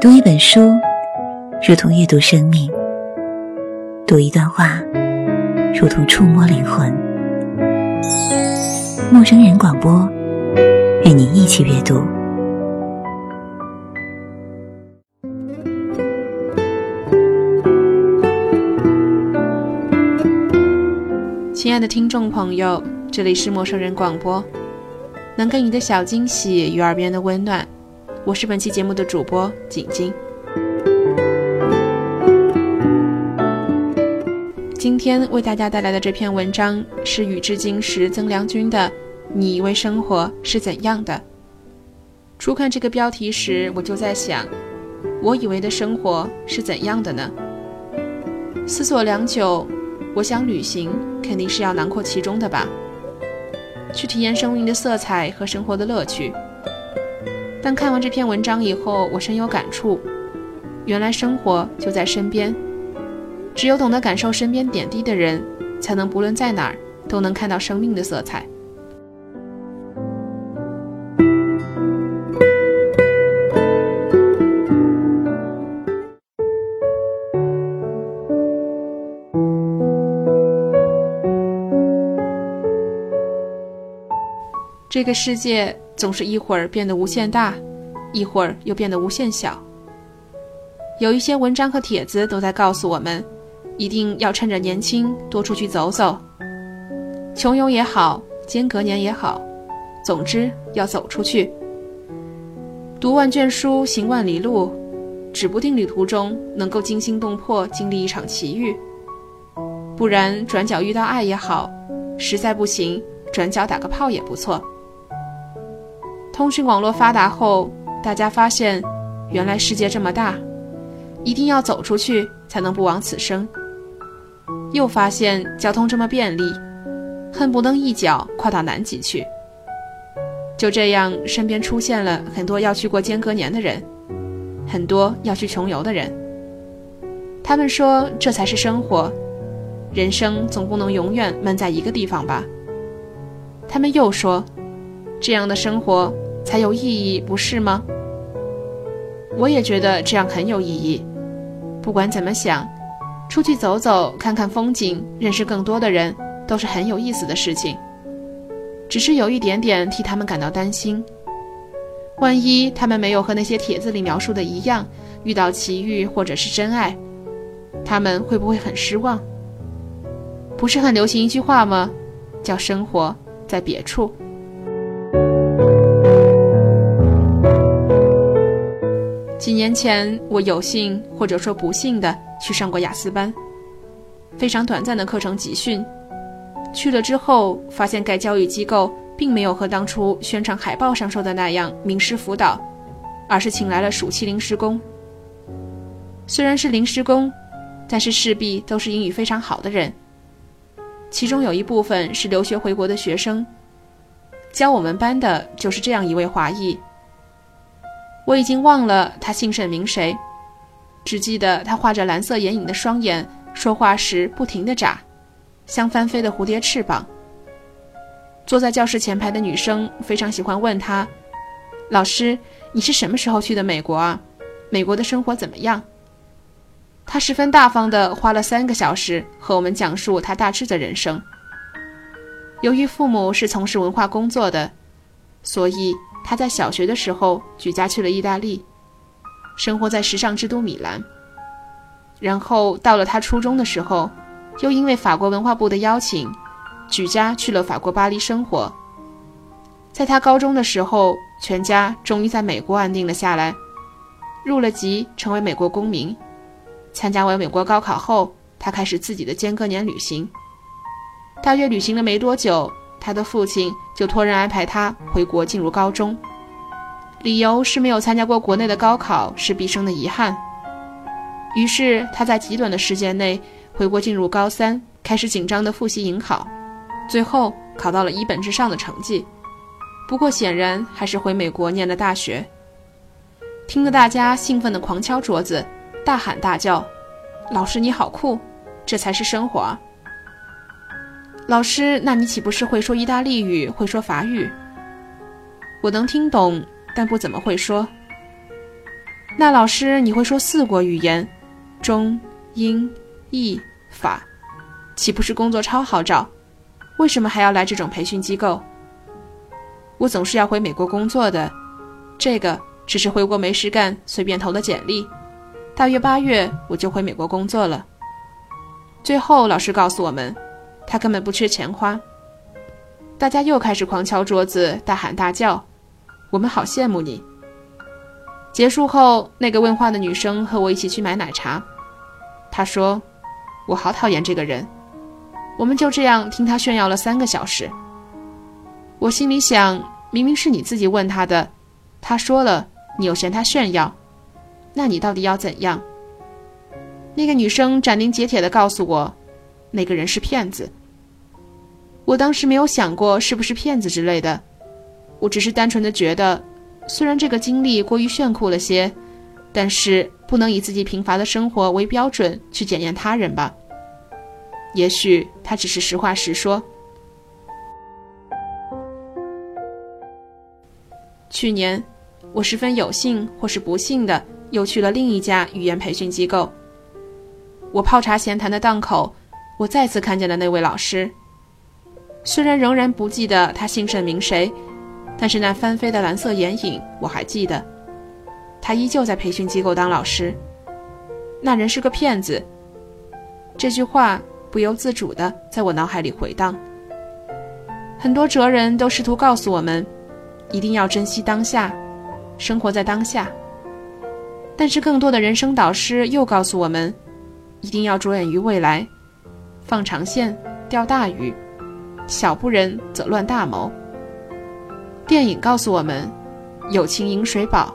读一本书，如同阅读生命；读一段话，如同触摸灵魂。陌生人广播，与你一起阅读。亲爱的听众朋友，这里是陌生人广播，能给你的小惊喜与耳边的温暖。我是本期节目的主播景晶。今天为大家带来的这篇文章是宇智金时曾良君的《你以为生活是怎样的》。初看这个标题时，我就在想，我以为的生活是怎样的呢？思索良久，我想旅行肯定是要囊括其中的吧，去体验生命的色彩和生活的乐趣。但看完这篇文章以后，我深有感触。原来生活就在身边，只有懂得感受身边点滴的人，才能不论在哪儿都能看到生命的色彩。这个世界。总是一会儿变得无限大，一会儿又变得无限小。有一些文章和帖子都在告诉我们，一定要趁着年轻多出去走走。穷游也好，间隔年也好，总之要走出去。读万卷书，行万里路，指不定旅途中能够惊心动魄经历一场奇遇。不然转角遇到爱也好，实在不行，转角打个炮也不错。通讯网络发达后，大家发现，原来世界这么大，一定要走出去才能不枉此生。又发现交通这么便利，恨不能一脚跨到南极去。就这样，身边出现了很多要去过间隔年的人，很多要去穷游的人。他们说，这才是生活，人生总不能永远闷在一个地方吧。他们又说，这样的生活。才有意义，不是吗？我也觉得这样很有意义。不管怎么想，出去走走，看看风景，认识更多的人，都是很有意思的事情。只是有一点点替他们感到担心：万一他们没有和那些帖子里描述的一样，遇到奇遇或者是真爱，他们会不会很失望？不是很流行一句话吗？叫“生活在别处”。几年前，我有幸或者说不幸的去上过雅思班，非常短暂的课程集训。去了之后，发现该教育机构并没有和当初宣传海报上说的那样名师辅导，而是请来了暑期临时工。虽然是临时工，但是势必都是英语非常好的人。其中有一部分是留学回国的学生，教我们班的就是这样一位华裔。我已经忘了他姓甚名谁，只记得他画着蓝色眼影的双眼，说话时不停地眨，像翻飞的蝴蝶翅膀。坐在教室前排的女生非常喜欢问他：“老师，你是什么时候去的美国啊？美国的生活怎么样？”他十分大方地花了三个小时和我们讲述他大致的人生。由于父母是从事文化工作的，所以。他在小学的时候举家去了意大利，生活在时尚之都米兰。然后到了他初中的时候，又因为法国文化部的邀请，举家去了法国巴黎生活。在他高中的时候，全家终于在美国安定了下来，入了籍，成为美国公民。参加完美国高考后，他开始自己的间隔年旅行。大约旅行了没多久。他的父亲就托人安排他回国进入高中，理由是没有参加过国内的高考是毕生的遗憾。于是他在极短的时间内回国进入高三，开始紧张的复习迎考，最后考到了一本之上的成绩。不过显然还是回美国念了大学。听得大家兴奋的狂敲桌子，大喊大叫：“老师你好酷！这才是生活！”老师，那你岂不是会说意大利语，会说法语？我能听懂，但不怎么会说。那老师，你会说四国语言，中、英、意、法，岂不是工作超好找？为什么还要来这种培训机构？我总是要回美国工作的，这个只是回国没事干，随便投的简历。大约八月我就回美国工作了。最后老师告诉我们，他根本不缺钱花。大家又开始狂敲桌子，大喊大叫，我们好羡慕你。结束后，那个问话的女生和我一起去买奶茶。她说：“我好讨厌这个人。”我们就这样听他炫耀了三个小时。我心里想，明明是你自己问他的，他说了，你又嫌他炫耀，那你到底要怎样？那个女生斩钉截铁地告诉我，那个人是骗子。我当时没有想过是不是骗子之类的，我只是单纯的觉得。虽然这个经历过于炫酷了些，但是不能以自己贫乏的生活为标准去检验他人吧。也许他只是实话实说。去年，我十分有幸或是不幸的又去了另一家语言培训机构。我泡茶闲谈的档口，我再次看见了那位老师。虽然仍然不记得他姓甚名谁。但是那翻飞的蓝色眼影我还记得，他依旧在培训机构当老师。那人是个骗子。这句话不由自主的在我脑海里回荡。很多哲人都试图告诉我们，一定要珍惜当下，生活在当下。但是更多的人生导师又告诉我们，一定要着眼于未来，放长线钓大鱼，小不忍则乱大谋。电影告诉我们，友情饮水饱，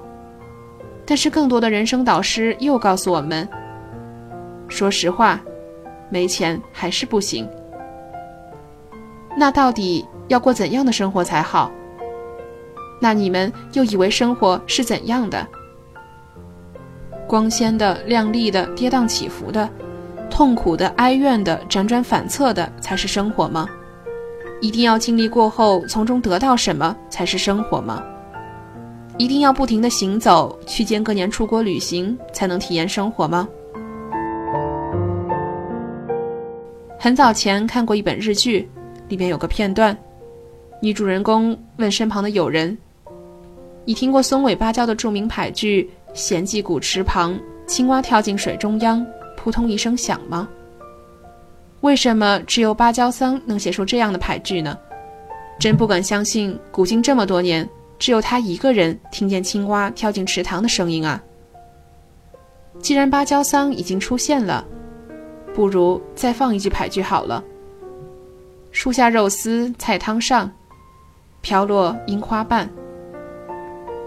但是更多的人生导师又告诉我们，说实话，没钱还是不行。那到底要过怎样的生活才好？那你们又以为生活是怎样的？光鲜的、亮丽的、跌宕起伏的、痛苦的、哀怨的、辗转反侧的，才是生活吗？一定要经历过后，从中得到什么才是生活吗？一定要不停的行走，去间隔年出国旅行，才能体验生活吗？很早前看过一本日剧，里面有个片段，女主人公问身旁的友人：“你听过松尾芭蕉的著名俳句‘闲寂古池旁，青蛙跳进水中央，扑通一声响’吗？”为什么只有芭蕉桑能写出这样的俳句呢？真不敢相信，古今这么多年，只有他一个人听见青蛙跳进池塘的声音啊！既然芭蕉桑已经出现了，不如再放一句牌句好了：“树下肉丝菜汤上，飘落樱花瓣。”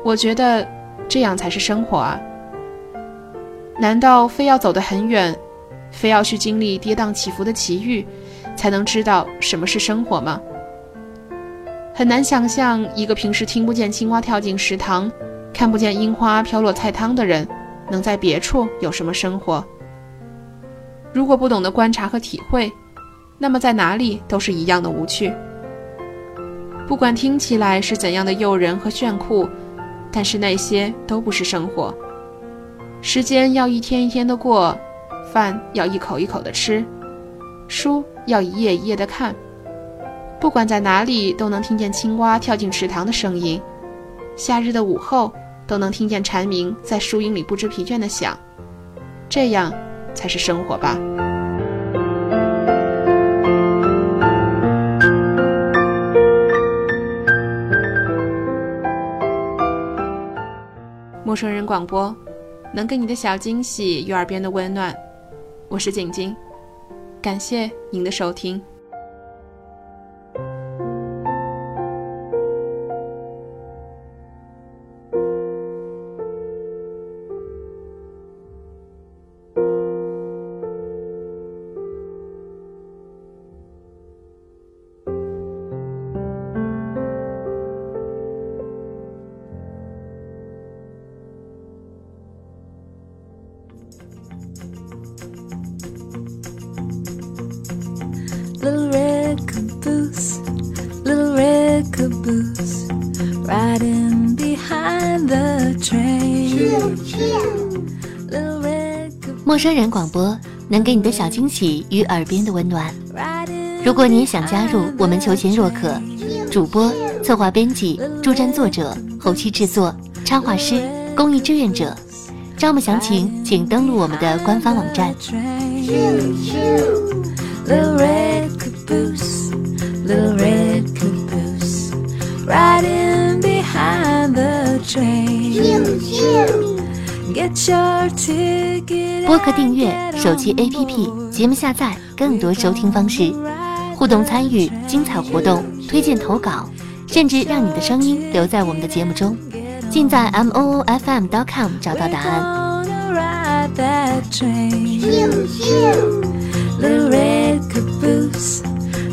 我觉得这样才是生活啊！难道非要走得很远？非要去经历跌宕起伏的奇遇，才能知道什么是生活吗？很难想象一个平时听不见青蛙跳进池塘，看不见樱花飘落菜汤的人，能在别处有什么生活。如果不懂得观察和体会，那么在哪里都是一样的无趣。不管听起来是怎样的诱人和炫酷，但是那些都不是生活。时间要一天一天的过。饭要一口一口的吃，书要一页一页的看。不管在哪里，都能听见青蛙跳进池塘的声音；夏日的午后，都能听见蝉鸣在树荫里不知疲倦的响。这样，才是生活吧。陌生人广播，能给你的小惊喜与耳边的温暖。我是景晶，感谢您的收听。陌生人广播能给你的小惊喜与耳边的温暖。如果你也想加入，我们求贤若渴。主播、策划、编辑、助战作者、后期制作、插画师、公益志愿者，招募详情请登录我们的官方网站。Train. Little red caboose, little red caboose, riding behind the train. Get your ticket. 播客订阅、手机 APP、节目下载，更多收听方式，互动参与、精彩活动、推荐投稿，甚至让你的声音留在我们的节目中，尽在 m o o f m dot com 找到答案。Gonna ride that train. Little red caboose,